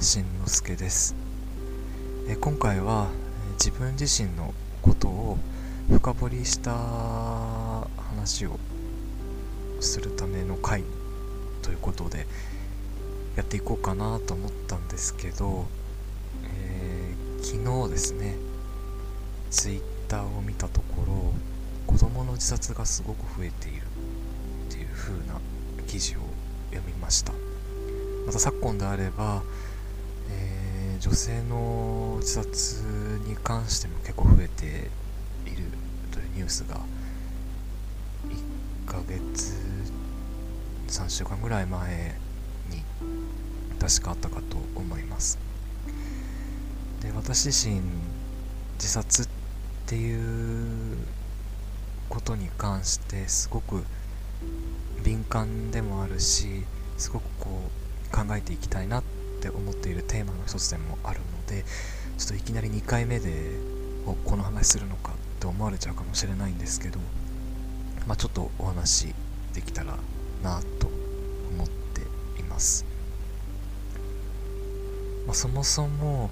しんのすけです。え今回は自分自身のことを深掘りした話をするための回ということでやっていこうかなと思ったんですけど、えー、昨日ですねツイッターを見たところ子供の自殺がすごく増えているっていう風な記事を読みました。また昨今であれば、えー、女性の自殺に関しても結構増えているというニュースが1ヶ月3週間ぐらい前に確かあったかと思います。で私自身自殺っていうことに関してすごく敏感でもあるしすごくこう考えていきたいなって思っているテーマの一つでもあるのでちょっといきなり2回目でこの話するのかって思われちゃうかもしれないんですけど、まあ、ちょっとお話できたらなと思っています、まあ、そもそも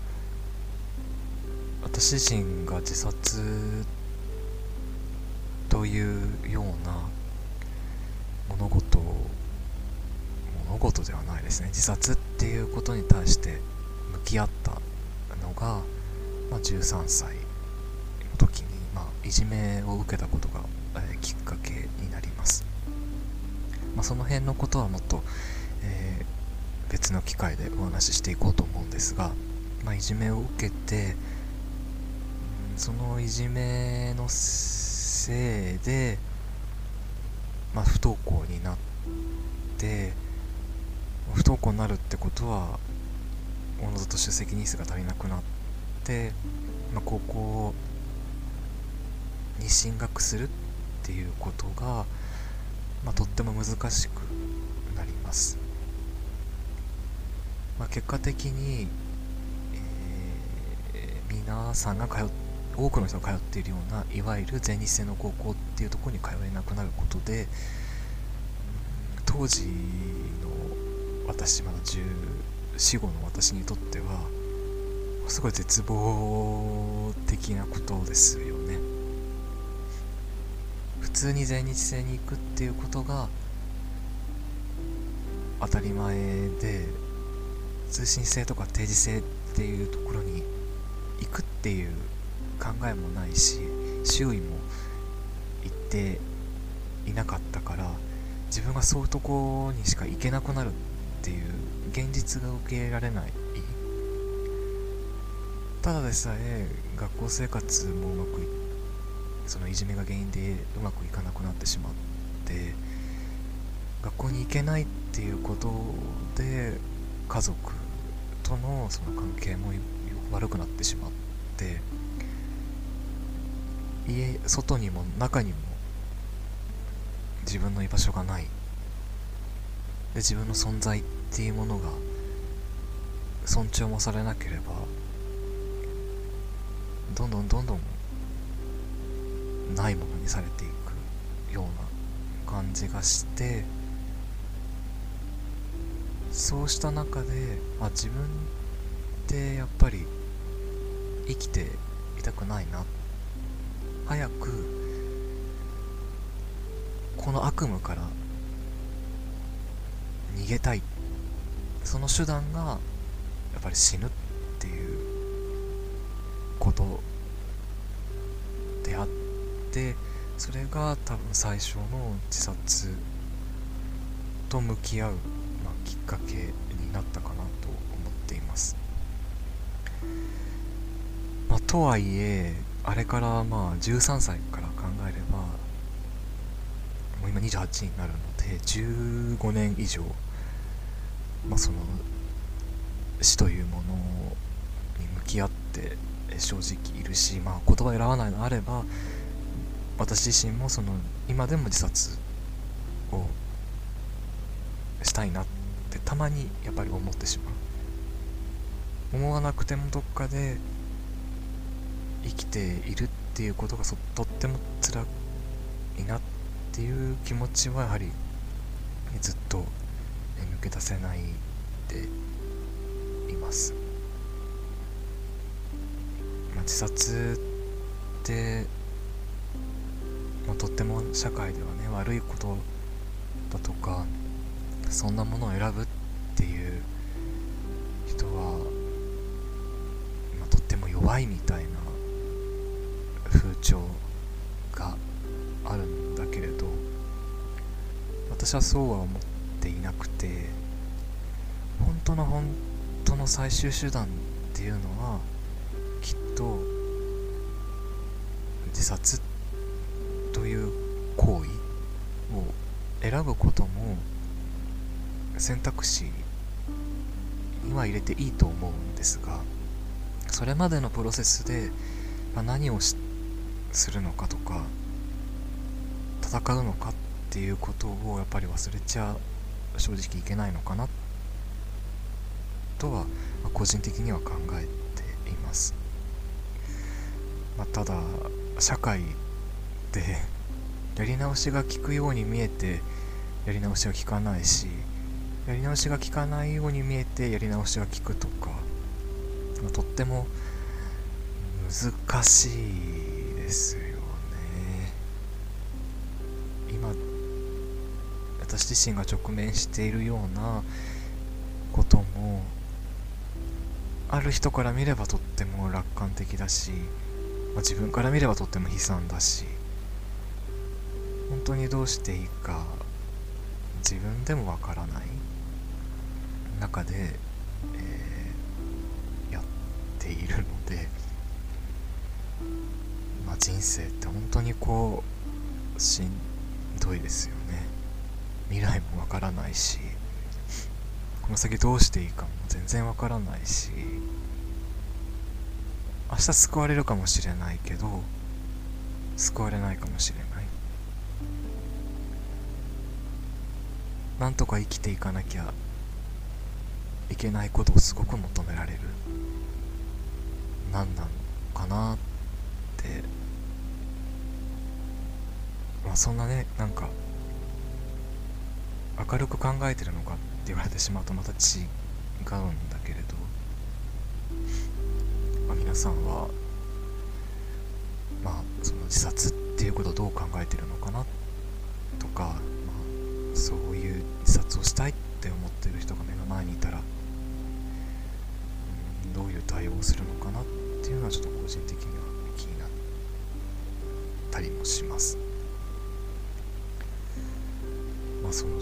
私自身が自殺というような物事物事ではないですね。自殺っていうことに対して向き合ったのが、まあ、13歳の時に、まあ、いじめを受けたことが、えー、きっかけになります、まあ、その辺のことはもっと、えー、別の機会でお話ししていこうと思うんですが、まあ、いじめを受けてそのいじめのせいで、まあ、不登校になって不登校になるってことはおのずと出席日数が足りなくなって、まあ、高校に進学するっていうことが、まあ、とっても難しくなります、まあ、結果的に、えー、皆さんが通って多くの人が通っているようないわゆる全日制の高校っていうところに通えなくなることで当時の私まだ1415の私にとってはすごい絶望的なことですよね。普通に全日制に行くっていうことが当たり前で通信制とか定時制っていうところに行くっていう考えもないし周囲も行っていなかったから自分がそういうとこにしか行けなくなるっていう現実が受け入れられない。ただでさえ学校生活もうまくいそのいじめが原因でうまくいかなくなってしまって学校に行けないっていうことで家族とのその関係も悪くなってしまって家外にも中にも自分の居場所がない。で自分の存在ってっていうものが尊重もされなければどんどんどんどんないものにされていくような感じがしてそうした中でまあ自分ってやっぱり生きていたくないな。早くこの悪夢から逃げたいその手段がやっぱり死ぬっていうことであってそれが多分最初の自殺と向き合う、まあ、きっかけになったかなと思っています。まあ、とはいえあれからまあ13歳から考えればもう今28になるので15年以上、まあ、その死というものに向き合って正直いるし、まあ、言葉選ばないのあれば私自身もその今でも自殺をしたいなってたまにやっぱり思ってしまう。思わなくてもどっかで生きているっていうことがとっても辛いなっていう気持ちはやはりずっと抜け出せないでいます、まあ、自殺ってまあ、とっても社会ではね悪いことだとかそんなものを選ぶっていう人は、まあ、とっても弱いみたいな風潮があるんだけれど私はそうは思っていなくて本当の本当の最終手段っていうのはきっと自殺という行為を選ぶことも選択肢には入れていいと思うんですがそれまでのプロセスで、何をするのかとか戦うのかっていうことをやっぱり忘れちゃ正直いけないのかな？とは、ま、個人的には考えています、まあ、ただ社会って やり直しが効くように見えてやり直しが効かないしやり直しが効かないように見えてやり直しが効くとか、まあ、とっても難しいですよ私自身が直面しているようなこともある人から見ればとっても楽観的だし、まあ、自分から見ればとっても悲惨だし本当にどうしていいか自分でもわからない。中で、えー、やっているので、まあ、人生って本当にこうしんどいですよね。未来もわからないしこの先どうしていいかも全然わからないし明日救われるかもしれないけど救われないかもしれない。なんとか生きていかなきゃいけないことをすごく求められる。何なのかなって。まあそんなねなんか明るく考えてるのかって言われてしまうとまた違うんだけれど、まあ、皆さんはまあその自殺っていうことをどう考えてるのかなとかそういう自殺をしたいって思ってる人が目の前にいたら、うん、どういう対応をするのかなっていうのはちょっと個人的には気になったりもします。まあその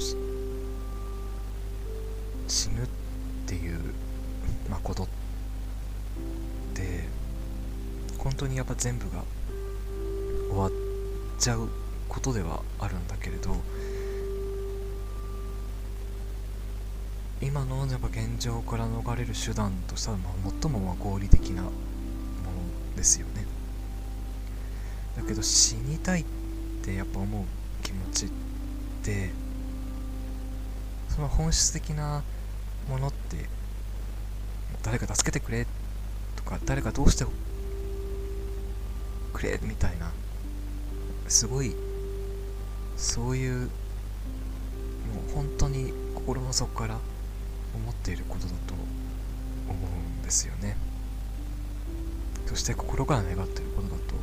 死ぬっていう、まあ、ことって本当にやっぱ全部が終わっちゃうことではあるんだけれど今のやっぱ現状から逃れる手段としては、まあ、最もま合理的なものですよね。だけど死にたいってやっぱ思う気持ちってその本質的なものって誰か助けてくれとか誰かどうしてくれみたいなすごいそういうもう本当に心の底から思っていることだと思うんですよね。そして心から願っていることだと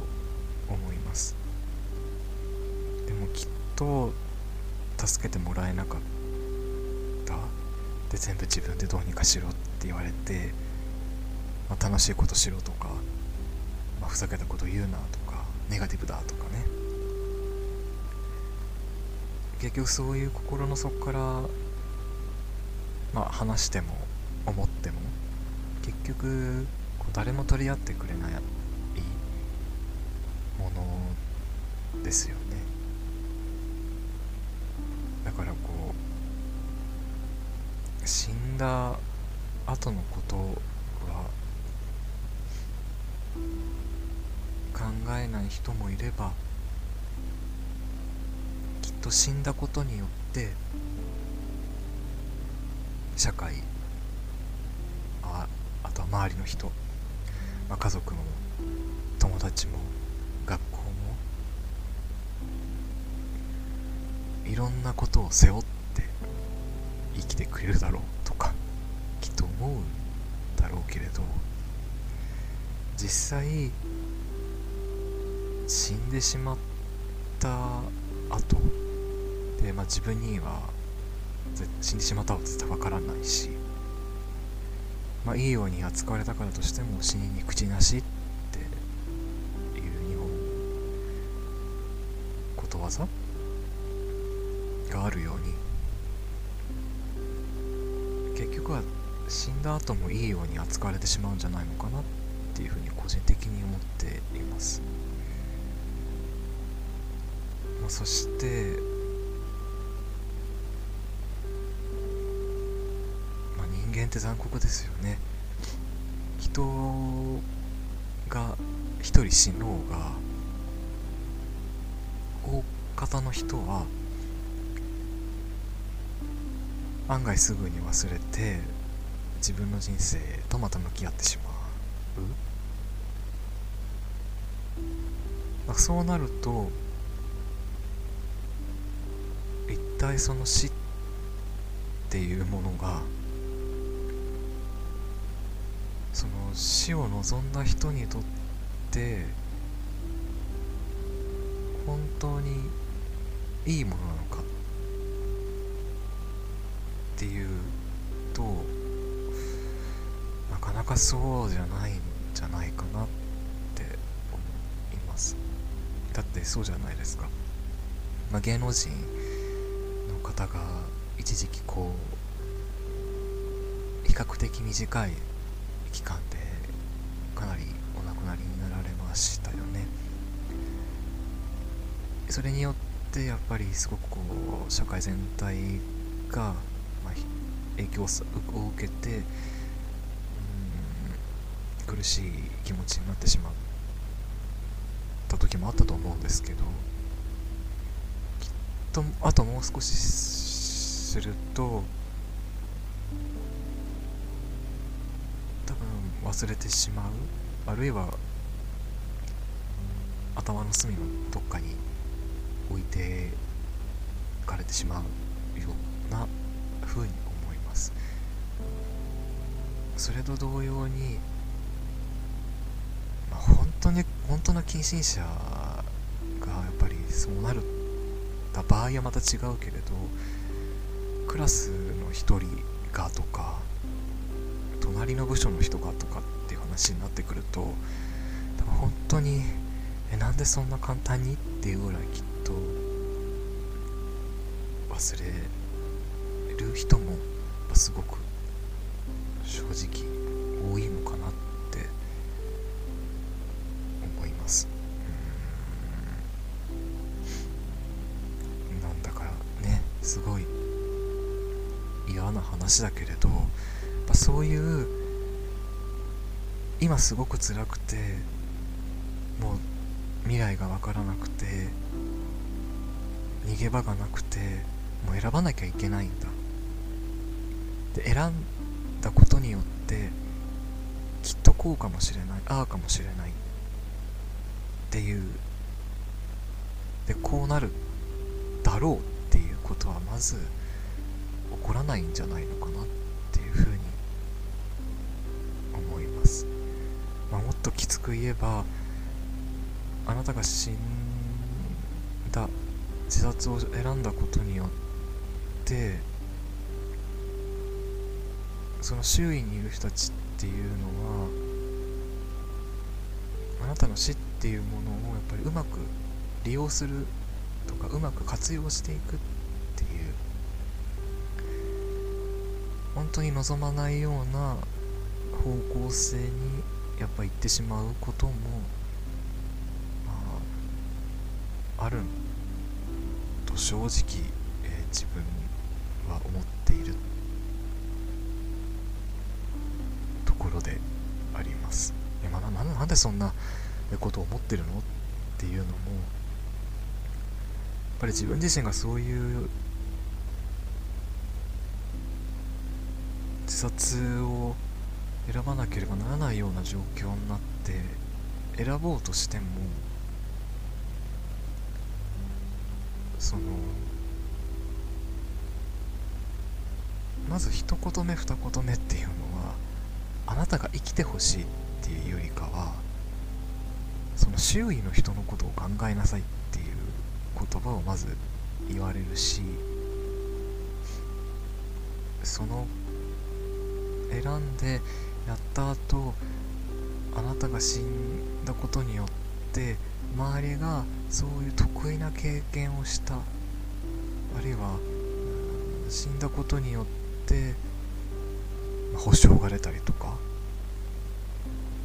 思います。でもきっと助けてもらえなかった。で全部自分でどうにかしろって言われて、まあ、楽しいことしろとか、まあ、ふざけたこと言うなとかネガティブだとかね。結局そういう心の底からまあ話しても思っても結局誰も取り合ってくれないものですよね。死んだ後のことは考えない人もいればきっと死んだことによって社会ああとは周りの人、まあ、家族も友達も学校もいろんなことを背負って生きてくれるだろうとかきっと思うんだろうけれど実際死んでしまった後で、まあ、自分には死んでしまったは絶対わからないし、まあ、いいように扱われたからとしても死にに口なしっていう日本ことわざがあるようにだ後もいいように扱われてしまうんじゃないのかなっていうふうに個人的に思っています。まあ、そしてまあ、人間って残酷ですよね人が一人死のうが大方の人は案外すぐに忘れて自分の人生とまた向き合ってしまう、まあ、そうなると体その死っていうものがその死を望んだ人にとって本当にいいものなのかっていうとなかなかそうじゃないんじゃないかなって思います。だってそうじゃないですか、まあ、芸能人の方が一時期こう比較的短い期間でかなりお亡くなりになられましたよね。それによってやっぱりすごくこう社会全体が、まあ、影響を受けて苦しい気持ちになってしまった時もあったと思うんですけどきっとあともう少しすると多分忘れてしまうあるいは頭の隅のどっかに置いてかれてしまうような風に思います。それと同様に、まあ、本当に本当の近親者がやっぱりそうなるた場合はまた違うけれどクラスの1人がとか隣の部署の人がとかっていう話になってくると多分本当にえなんでそんな簡単にっていうぐらいきっと忘れる人もすごく正直多いのかなって話だけれどやそういう今すごく辛くてもう未来が分からなくて逃げ場がなくてもう選ばなきゃいけないんだ。で選んだことによってきっとこうかもしれないああかもしれない。っていう。でこうなるだろうっていうことはまず起こらないんじゃないのかなっていうふうに思います、まあ、もっときつく言えばあなたが死んだ自殺を選んだことによってその周囲にいる人たちっていうのはあなたの死っていうものをやっぱりうまく利用するとかうまく活用していくっ本当に望まないような方向性にやっぱ行ってしまうことも、まあ、あると正直、えー、自分は思っているところであります。いやまあ、なんでそんなことを思ってるの？っていうのもやっぱり自分自身がそういう殺を選ばなければならないような状況になって選ぼうとしてもそのまず一言目二言目っていうのはあななたが生きてほしいっていうよりかはその周囲の人のことを考えなさいっていう言葉をまず言われるしその選んでやった後あなたが死んだことによって周りがそういう得意な経験をしたあるいは死んだことによって保証が出たりとか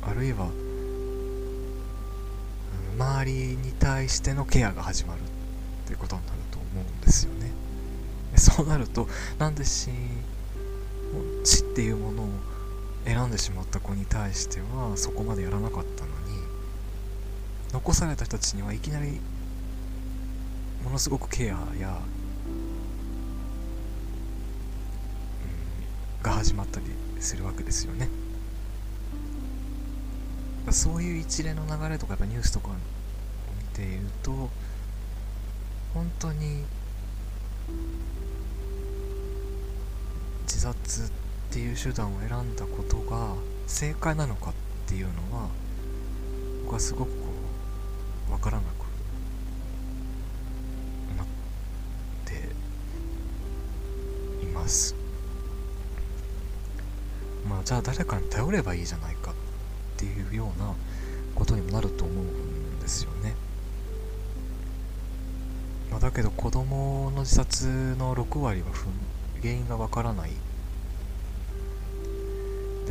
あるいは周りに対してのケアが始まるっていうことになると思うんですよね。そうなるとなんで死死っていうものを選んでしまった子に対してはそこまでやらなかったのに残された人たちにはいきなりものすごくケアや、うん、が始まったりするわけですよね。そういう一連の流れとかやっぱニュースとかを見ていると本当にっていう手段を選んだことが正解なのかっていうのは僕はすごくこう分からなくなっています。まあじゃあ誰かに頼ればいいじゃないかっていうようなことにもなると思うんですよね、まあ、だけど子供の自殺の6割は原因がわからない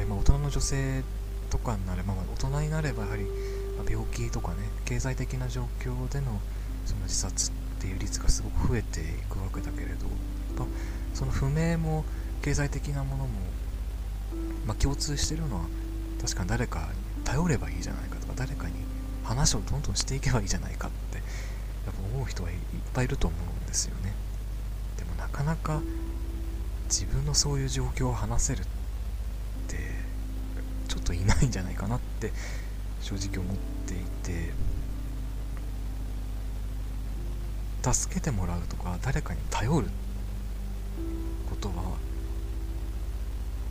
まあ、大人の女性とかになれば、まあ、大人になればやはり病気とかね経済的な状況でのその自殺っていう率がすごく増えていくわけだけれどその不明も経済的なものも、まあ、共通してるのは確かに誰かに頼ればいいじゃないかとか誰かに話をどんどんしていけばいいじゃないかってやっぱ思う人はいっぱいいると思うんですよね。でもなかなか自分のそういう状況を話せるってといないんじゃないかなって正直思っていて。助けてもらうとか誰かに頼ることは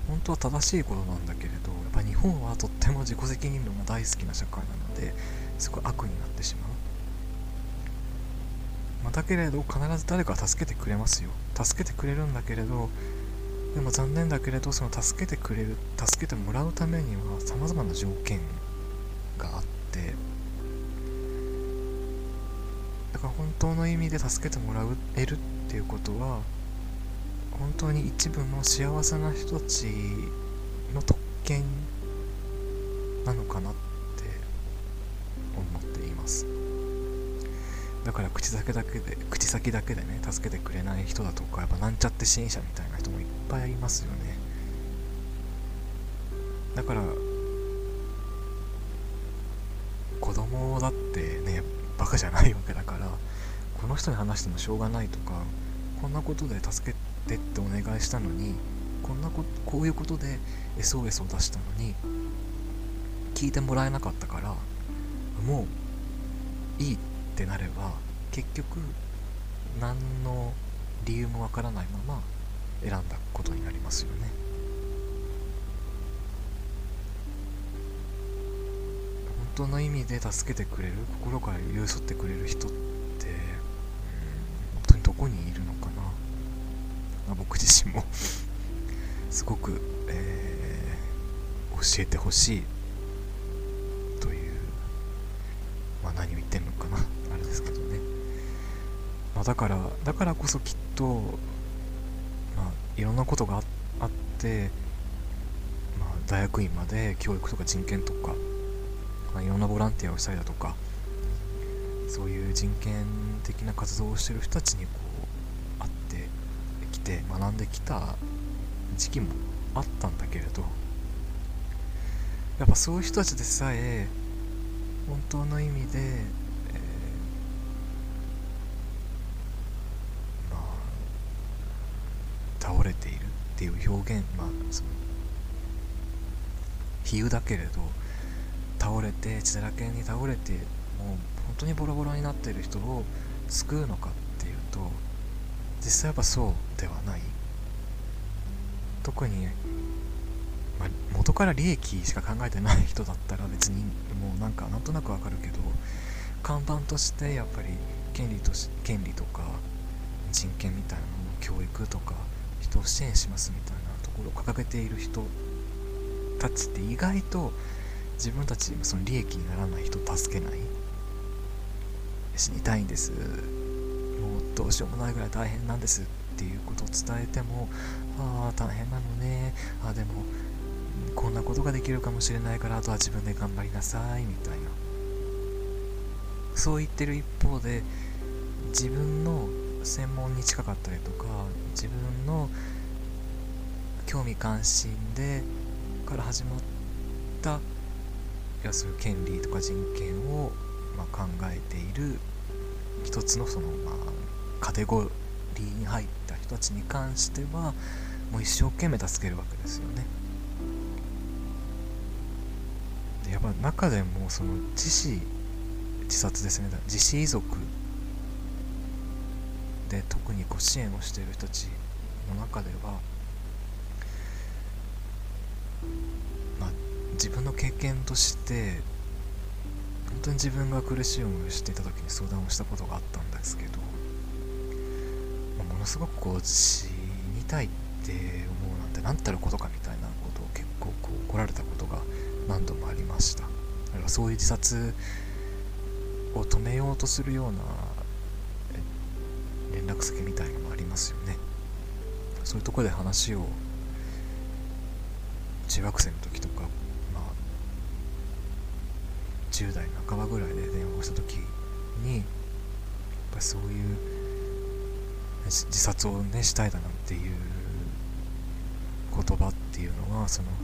本当は正しいことなんだけれどやっぱ日本はとっても自己責任論が大好きな社会なのですごい悪になってしまう、まあ、だけれど必ず誰か助けてくれますよ。助けてくれるんだけれどでも残念だけれどその助けてくれる助けてもらうためにはさまざまな条件があってだから本当の意味で助けてもらえるっていうことは本当に一部の幸せな人たちの特権なのかなって思っています。だから口先だけで口先だけでね助けてくれない人だとかやっぱなんちゃって支援者みたいな人もいっぱいいますよね。だから子供だってねバカじゃないわけだからこの人に話してもしょうがないとかこんなことで助けてってお願いしたのにこんなここういうことで SOS を出したのに聞いてもらえなかったからもういいってなれば結局何の理由もわからないまま選んだことになりますよね。本当の意味で助けてくれる心から寄り添ってくれる人って、本当にどこにいるのかな、まあ、僕自身もすごく、えー、教えてほしいという、まあ、何を言ってんのかなあれですけどね、まだからだからこそきっと、まあ、いろんなことがあって、まあ、大学院まで教育とか人権とか、まあ、いろんなボランティアをしたりだとかそういう人権的な活動をしてる人たちにこう会ってきて学んできた時期もあったんだけれどやっぱそういう人たちでさえ本当の意味で、えー、まあ倒れているっていう表現まあその比喩だけれど倒れて血だらけに倒れてもう本当にボロボロになっている人を救うのかっていうと実際やっぱそうではない。特にまあ、元から利益しか考えてない人だったら別にもうなんかなんとなくわかるけど看板としてやっぱり権利とし権利とか人権みたいなもの教育とか人を支援しますみたいなところを掲げている人たちって意外と自分たちその利益にならない人を助けない死にたいんです。もうどうしようもないぐらい大変なんですっていうことを伝えてもああ大変なのね。あでもこんなことができるかもしれないからあとは自分で頑張りなさいみたいな。そう言ってる一方で自分の専門に近かったりとか自分の興味関心でから始まった要するに権利とか人権を、まあ、考えている一つのその、まあ、カテゴリーに入った人たちに関してはもう一生懸命助けるわけですよね。でやっぱ中でもその自死自殺ですね自死遺族で特にこう支援をしている人たちの中では、まあ、自分の経験として本当に自分が苦しい思いをしていた時に相談をしたことがあったんですけど、まあ、ものすごくこう死にたいって思うなんて何たることかみたいなことを結構こう怒られたことが何度もありました。あるいはそういう自殺を止めようとするような連絡先みたいのもありますよね。そういうとこで話を中学生の時とかまあ10代半ばぐらいで電話をした時にやっぱそういう自殺をねしたいだなんていう言葉っていうのはそのも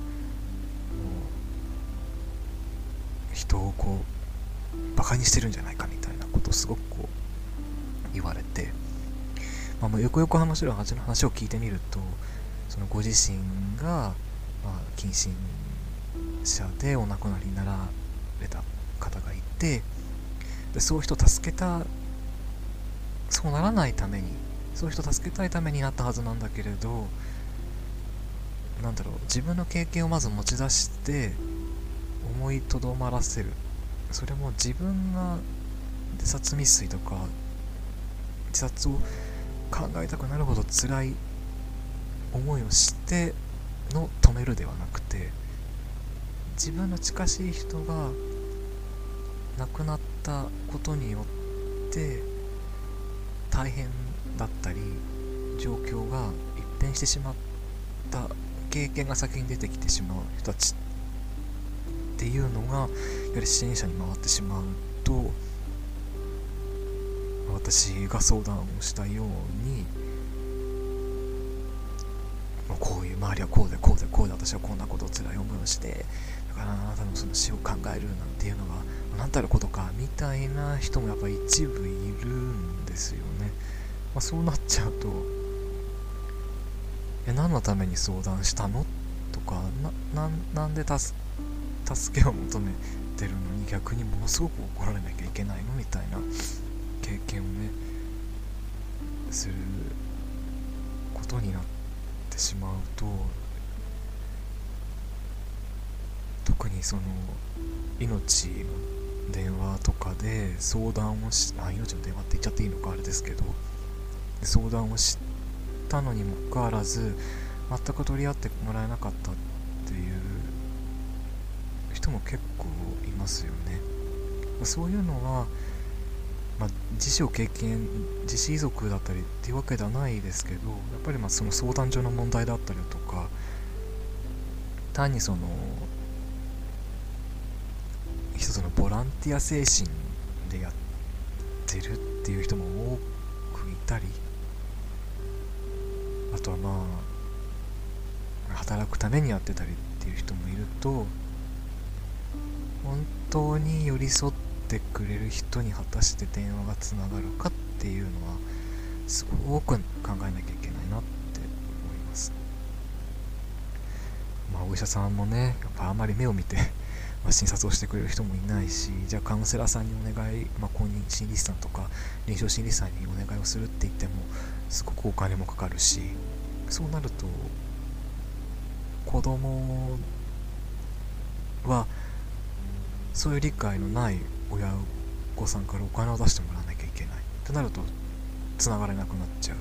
う人をこうバカにしてるんじゃないかみたいなことをすごくこう言われて。まあ、よくよく話の話を聞いてみるとそのご自身が、まあ、近親者でお亡くなりになられた方がいてでそういう人を助けたそうならないためにそういう人を助けたいためになったはずなんだけれどなんだろう自分の経験をまず持ち出して思いとどまらせる。それも自分が自殺未遂とか自殺を考えたくなるほど辛い思いをしての止めるではなくて自分の近しい人が亡くなったことによって大変だったり状況が一変してしまった経験が先に出てきてしまう人たちっていうのがやはり支援者に回ってしまうと私が相談をしたようにこういう周りはこうでこうでこうで私はこんなことを辛い思いをしてだからあなたのその死を考えるなんていうのが何たることかみたいな人もやっぱ一部いるんですよね、まあ、そうなっちゃうとえ何のために相談したの？とかななんで助けを求めてるのに逆にものすごく怒られなきゃいけないの？みたいな経験をねすることになってしまうと特にその命の電話とかで相談をしあ命の電話って言っちゃっていいのかあれですけど相談をしたのにもかかわらず全く取り合ってもらえなかったっていう人も結構いますよね。そういうのはまあ、自死を経験自死遺族だったりっていうわけではないですけどやっぱりまあその相談所の問題だったりとか単にその一つのボランティア精神でやってるっていう人も多くいたりあとはまあ働くためにやってたりっていう人もいると本当に寄り添っててくれる人に果たして電話がつながるかっていうのはすごく考えなきゃいけないなって思います。まあお医者さんもねやっぱあまり目を見て ま診察をしてくれる人もいないしじゃあカウンセラーさんにお願い、まあ、公認心理師さんとか臨床心理師さんにお願いをするって言ってもすごくお金もかかるしそうなると子供はそういう理解のない親御さんからお金を出してもらわなきゃいけないってなると繋がれなくなっちゃう。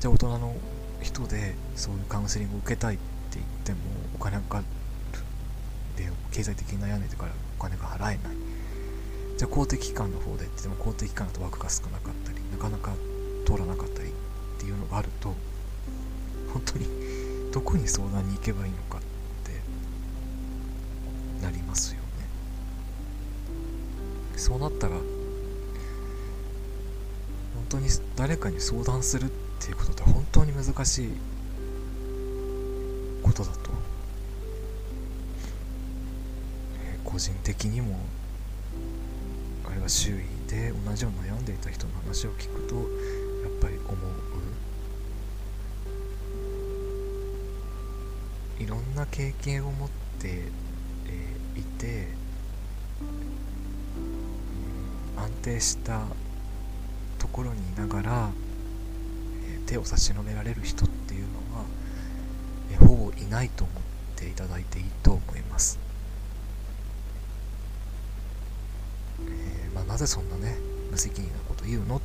じゃあ大人の人でそういうカウンセリングを受けたいって言ってもお金がかる。で経済的に悩んでてからお金が払えない。じゃあ公的機関の方でって言っても公的機関だと枠が少なかったりなかなか通らなかったりっていうのがあると本当にどこに相談に行けばいいのかってなりますよそうなったら本当に誰かに相談するっていうことって本当に難しいことだと、えー個人的にもあるいは周囲で同じように悩んでいた人の話を聞くとやっぱり思う。いろんな経験を持って、えーいて、安定したところにいながら、えー手を差し伸べられる人っていうのは、えーほぼいないと思っていただいていいと思います、えーまあ、なぜそんなね無責任なこと言うのっ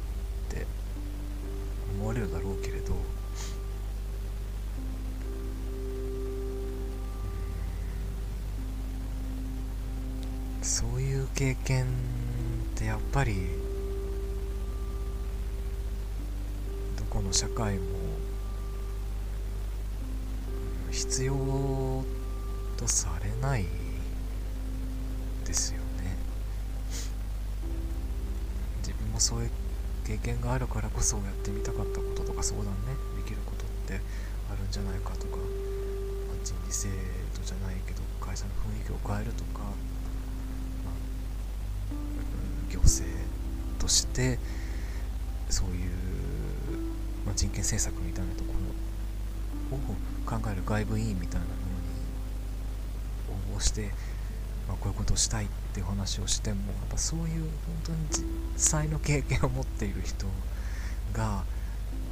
て思われるだろうけれどそういう経験ってやっぱりどこの社会も必要とされないですよね。自分もそういう経験があるからこそやってみたかったこととか相談ねできることってあるんじゃないかとか、人事制度じゃないけど会社の雰囲気を変えるとか、行政としてそういう、まあ、人権政策みたいなところを考える外部委員みたいなものに応募して、まあ、こういうことをしたいっていう話をしてもやっぱそういう本当に実際の経験を持っている人が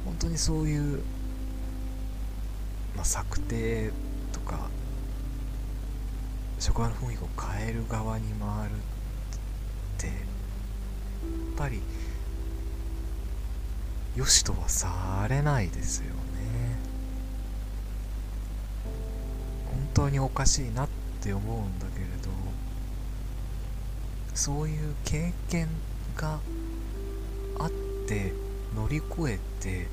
本当にそういう、まあ、策定とか職場の雰囲気を変える側に回るってっぱりよしとはされないですよね。本当におかしいなって思うんだけれどそういう経験があって乗り越えて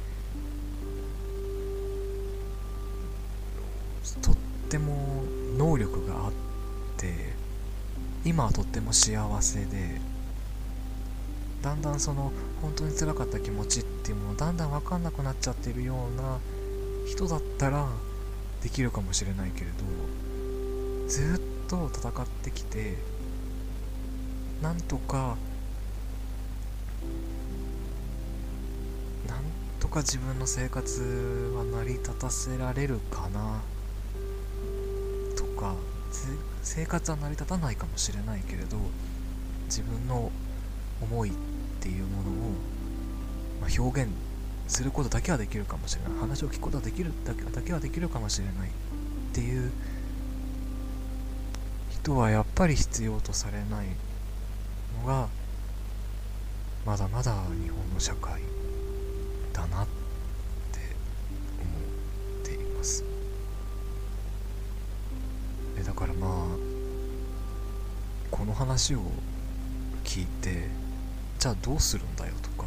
とっても能力があって今はとっても幸せでだんだんその本当に辛かった気持ちっていうものだんだん分かんなくなっちゃってるような人だったらできるかもしれないけれどずっと戦ってきてなんとかなんとか自分の生活は成り立たせられるかなとか生活は成り立たないかもしれないけれど自分の思いっていうものを、まあ、表現することだけはできるかもしれない。話を聞くことはできるだけだけはできるかもしれないっていう人はやっぱり必要とされないのがまだまだ日本の社会だなって思っています。えだからまあこの話を聞いてじゃあどうするんだよとか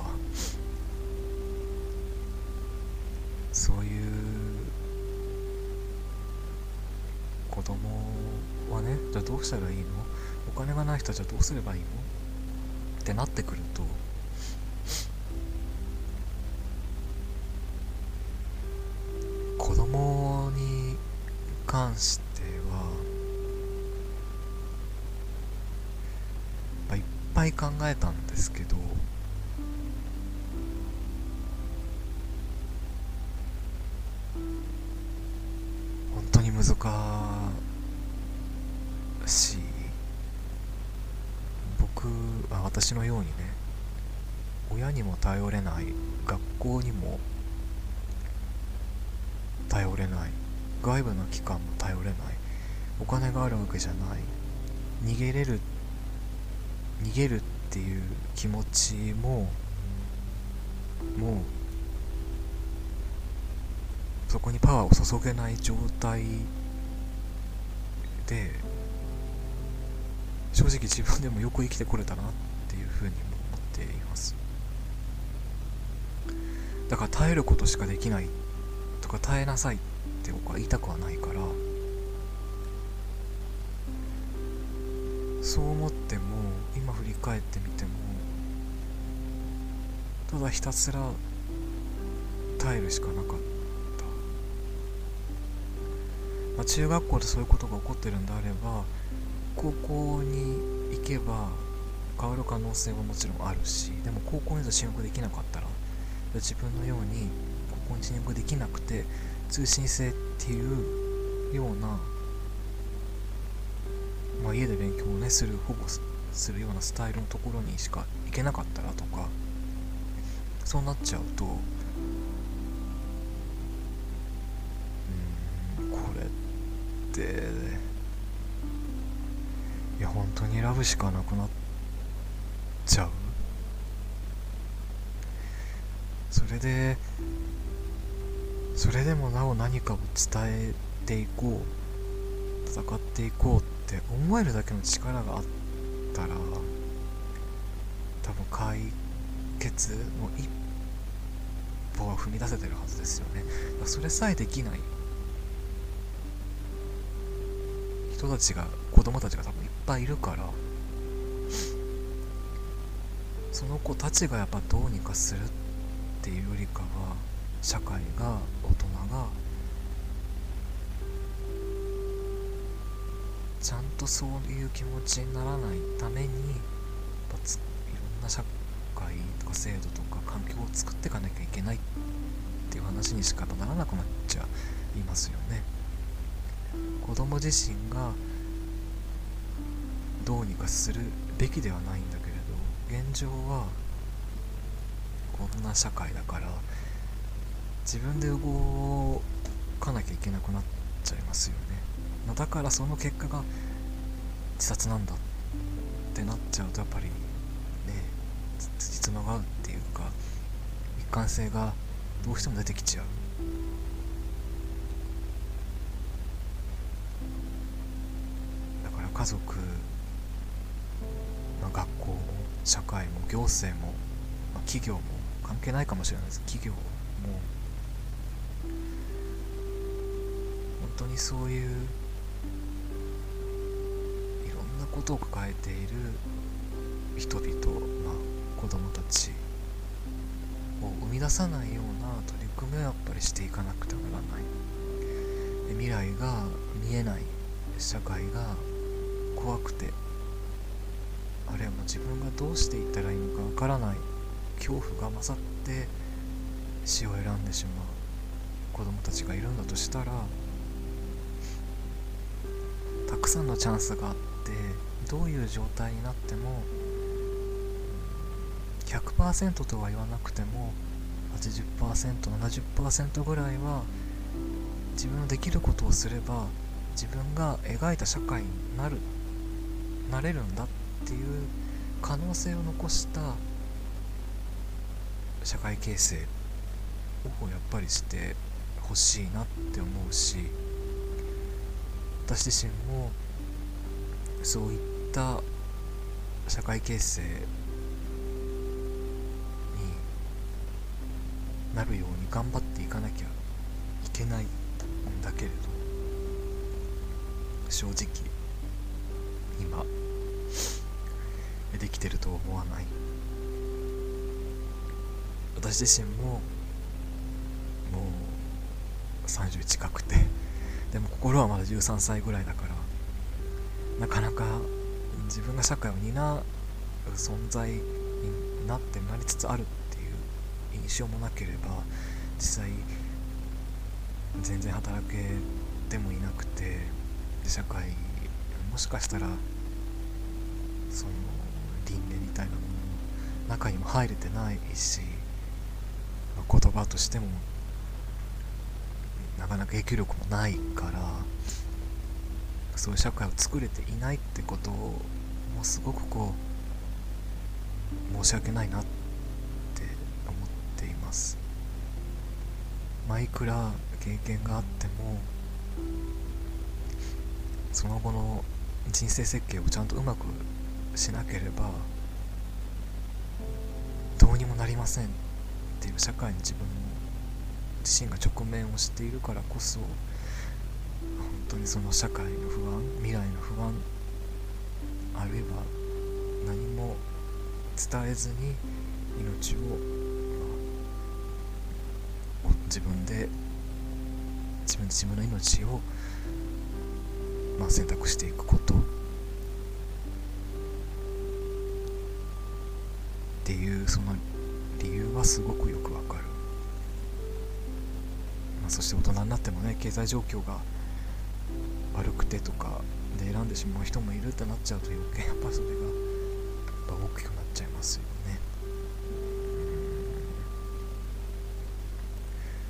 そういう子供はねじゃあどうしたらいいの？お金がない人じゃどうすればいいの？ってなってくると子供に関しては、まあ、いっぱい考えたんですけど本当に難しい。僕あ私のようにね親にも頼れない学校にも頼れない外部の機関も頼れないお金があるわけじゃない逃げれる逃げるっていう気持ちももうそこにパワーを注げない状態で正直自分でもよく生きてこれたなっていうふうにも思っています。だから耐えることしかできないとか耐えなさいって僕は言いたくはないからそう思っても今振り返ってみてもただひたすら耐えるしかなかった、まあ、中学校でそういうことが起こってるんであれば高校に行けば変わる可能性はもちろんあるしでも高校に進学できなかったら自分のように高校に進学できなくて通信制っていうような、まあ、家で勉強をねする保護するようなスタイルのところにしか行けなかったらとかそうなっちゃうとうんこれっていや本当に選ぶしかなくなっちゃう。それでそれでもなお何かを伝えていこう戦っていこうって思えるだけの力があってたら多分解決の一歩は踏み出せてるはずですよね。それさえできない人たちが子供たちが多分いっぱいいるからその子たちがやっぱどうにかするっていうよりかは社会が大人がちゃんとそういう気持ちにならないためにいろんな社会とか制度とか環境を作っていかなきゃいけないっていう話にしかならなくなっちゃいますよね。子供自身がどうにかするべきではないんだけれど現状はこんな社会だから自分で動かなきゃいけなくなっちゃいますよね。だからその結果が自殺なんだってなっちゃうとやっぱりねつじつまが合うっていうか一貫性がどうしても出てきちゃう。だから家族、まあ、学校も社会も行政も、まあ、企業も関係ないかもしれないです。企業も。本当にそういうことを抱えている人々、まあ、子供たちを生み出さないような取り組みをやっぱりしていかなくてはならない。未来が見えない社会が怖くてあるいはもう自分がどうしていったらいいのかわからない恐怖が勝って死を選んでしまう子供たちがいるんだとしたらたくさんのチャンスがあってどういう状態になっても100%とは言わなくても 80%70% ぐらいは自分のできることをすれば自分が描いた社会になるなれるんだっていう可能性を残した社会形成をやっぱりしてほしいなって思うし私自身もそういった社会形成になるように頑張っていかなきゃいけないんだけれど正直今できてると思わない。私自身ももう30近くてでも心はまだ13歳ぐらいだからなかなか自分が社会を担う存在になってなりつつあるっていう印象もなければ実際全然働けてもいなくて社会もしかしたらその輪廻みたいなものの中にも入れてないし言葉としてもなかなか影響力もないからそういう社会を作れていないってことをもうすごくこう申し訳ないなって思っています。まあいくら経験があってもその後の人生設計をちゃんとうまくしなければどうにもなりませんっていう社会に自分自身が直面をしているからこそ当にその社会の不安未来の不安あるいは何も伝えずに命を、まあ、自分で自分自分の命を、まあ、選択していくこと。っていうその理由はすごくよくわかる、まあ、そして大人になってもね経済状況が悪くてとかで選んでしまう人もいるってなっちゃうと余計やっぱそれがやっぱ大きくなっちゃいますよね。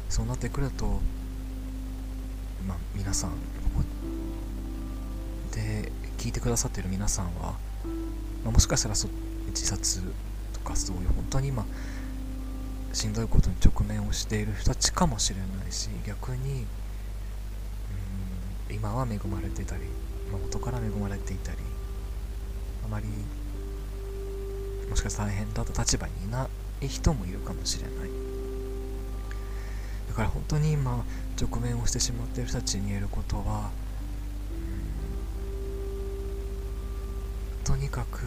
そうなってくるとまあ皆さんで聞いてくださってる皆さんは、まあ、もしかしたらそ自殺かそういう本当に今しんどいことに直面をしている人たちかもしれないし逆に今は恵まれてたり、まあ、元から恵まれていたりあまりもしかしたら大変だった立場にいない人もいるかもしれない。だから本当に今直面をしてしまっている人たちに言えることはとにかく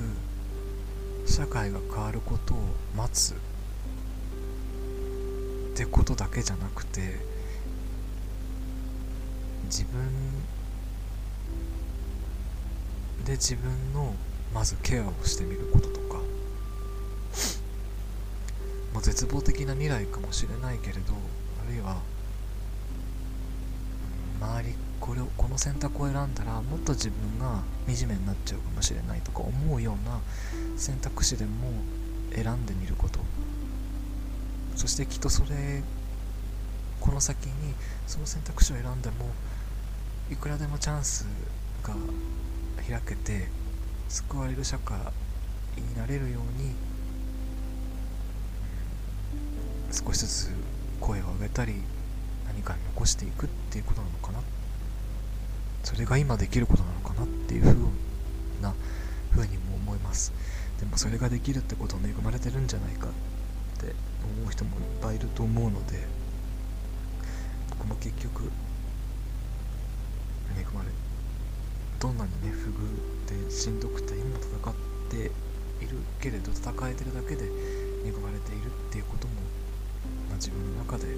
社会が変わることを待つってことだけじゃなくて自分で自分のまずケアをしてみることとか、まあ、絶望的な未来かもしれないけれどあるいは周りこれをこの選択を選んだらもっと自分が惨めになっちゃうかもしれないとか思うような選択肢でも選んでみること。そしてきっとそれこの先にその選択肢を選んでもいくらでもチャンスが開けて救われる社会になれるように少しずつ声を上げたり何かに残していくっていうことなのかな。それが今できることなのかなっていうふうなふうにも思います。でもそれができるってことを恵まれてるんじゃないかって思う人もいっぱいいると思うので僕も結局恵まれどんなにね不遇でしんどくて今戦っているけれど戦えてるだけで恵まれているっていうことも、まあ、自分の中では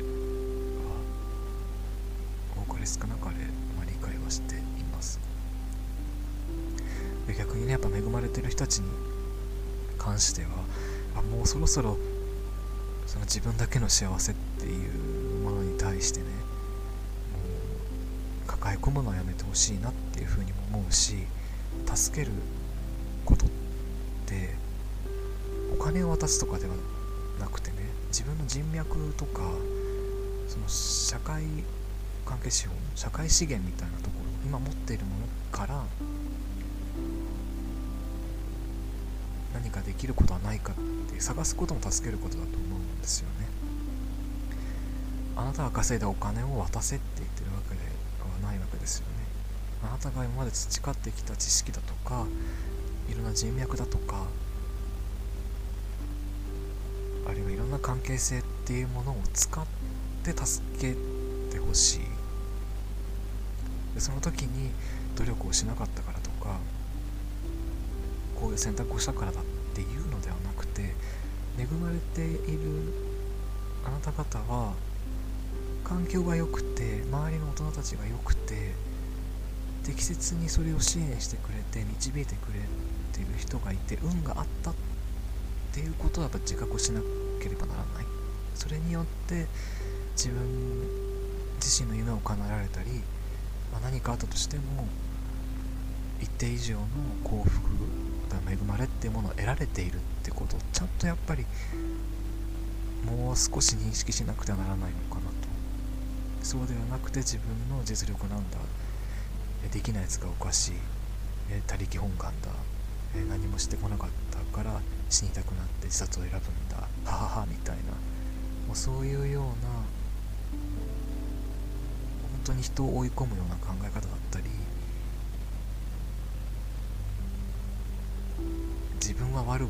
多かれ少なかれま理解はしています。で逆にねやっぱ恵まれてる人たちに関してはあもうそろそろその自分だけの幸せっていうものに対してね抱え込むのはやめてほしいなっていうふうにも思うし助けることってお金を渡すとかではなくてね自分の人脈とかその社会関係資本社会資源みたいなところ今持っているものから何かできることはないかって探すことも助けることだと思うんですよね。あなたが稼いだお金を渡せって言ってるわけではないわけですよねが今まで培ってきた知識だとかいろんな人脈だとかあるいはいろんな関係性っていうものを使って助けてほしい。でその時に努力をしなかったからとかこういう選択をしたからだっていうのではなくて恵まれているあなた方は環境が良くて周りの大人たちが良くて適切にそれを支援してくれて導いてくれてる人がいて運があったっていうことはやっぱ自覚をしなければならない。それによって自分自身の夢を叶えられたりまあ、何かあったとしても一定以上の幸福恵まれっていうものを得られているってことをちゃんとやっぱりもう少し認識しなくてはならないのかなと。そうではなくて自分の実力なんだ。できないやつがおかしい。他力本願だ。何もしてこなかったから死にたくなって自殺を選ぶんだ。はははみたいな。もうそういうような本当に人を追い込むような考え方だったり自分は悪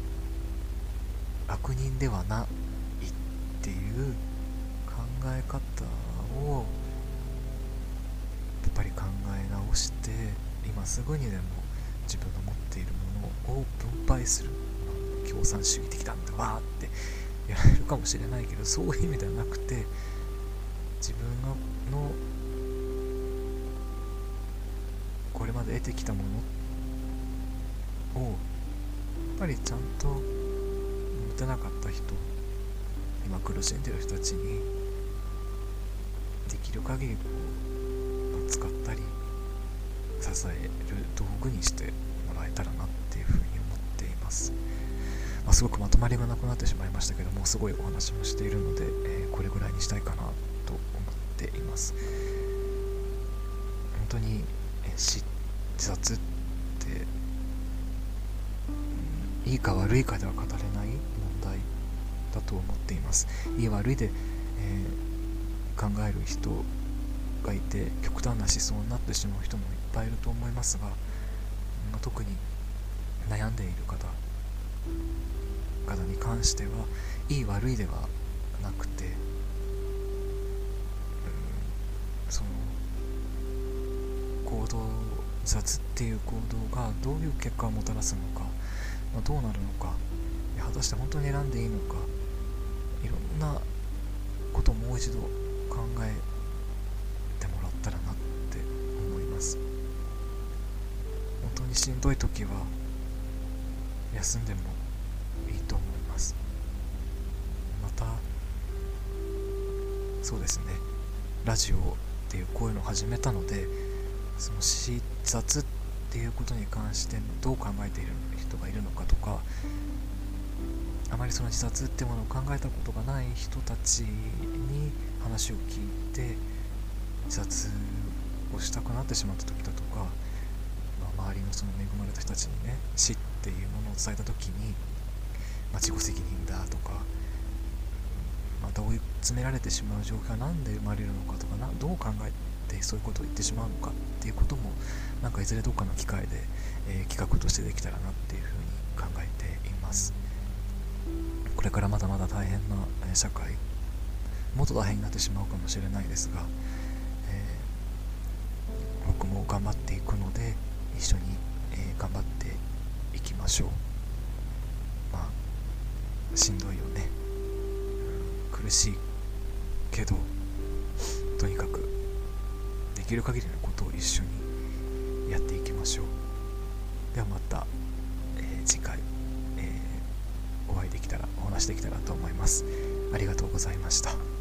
悪人ではないっていう考え方をすぐにでも自分の持っているものを分配する共産主義的なんだわーってやられるかもしれないけどそういう意味ではなくて自分のこれまで得てきたものをやっぱりちゃんと持てなかった人今苦しんでる人たちにできる限りこう使ったり支える道具にしてもらえたらなっていうふうに思っています。まあ、すごくまとまりがなくなってしまいましたけどもすごいお話もしているので、えー、これぐらいにしたいかなと思っています本当に、えー、自殺って、うん、いいか悪いかでは語れない問題だと思っていますいい悪いで、えー、考える人がいて極端な思想になってしまう人もいっぱいいると思いますが、まあ、特に悩んでいる方方に関してはいい悪いではなくて、うん、その行動雑っていう行動がどういう結果をもたらすのか、まあ、どうなるのか果たして本当に選んでいいのかいろんなことをもう一度考えしんどい時は休んでもいいと思います。またそうですね。ラジオっていうこういうのを始めたのでその視察っていうことに関してどう考えている人がいるのかとかあまりその自殺ってものを考えたことがない人たちに話を聞いて自殺をしたくなってしまった時だとか、周りのその恵まれた人たちにね死っていうものを伝えた時にまあ、自己責任だとかまた追い詰められてしまう状況は何で生まれるのかとかなどう考えてそういうことを言ってしまうのかっていうこともなんかいずれどっかの機会で、えー、企画としてできたらなっていうふうに考えています。これからまだまだ大変な、え社会もっと大変になってしまうかもしれないですが、えー、僕も頑張っていくので一緒に、えー、頑張っていきましょう。しんどいよね、苦しいけどとにかくできる限りのことを一緒にやっていきましょう。ではまた、えー、次回、えー、お会いできたらお話できたらと思います。ありがとうございました。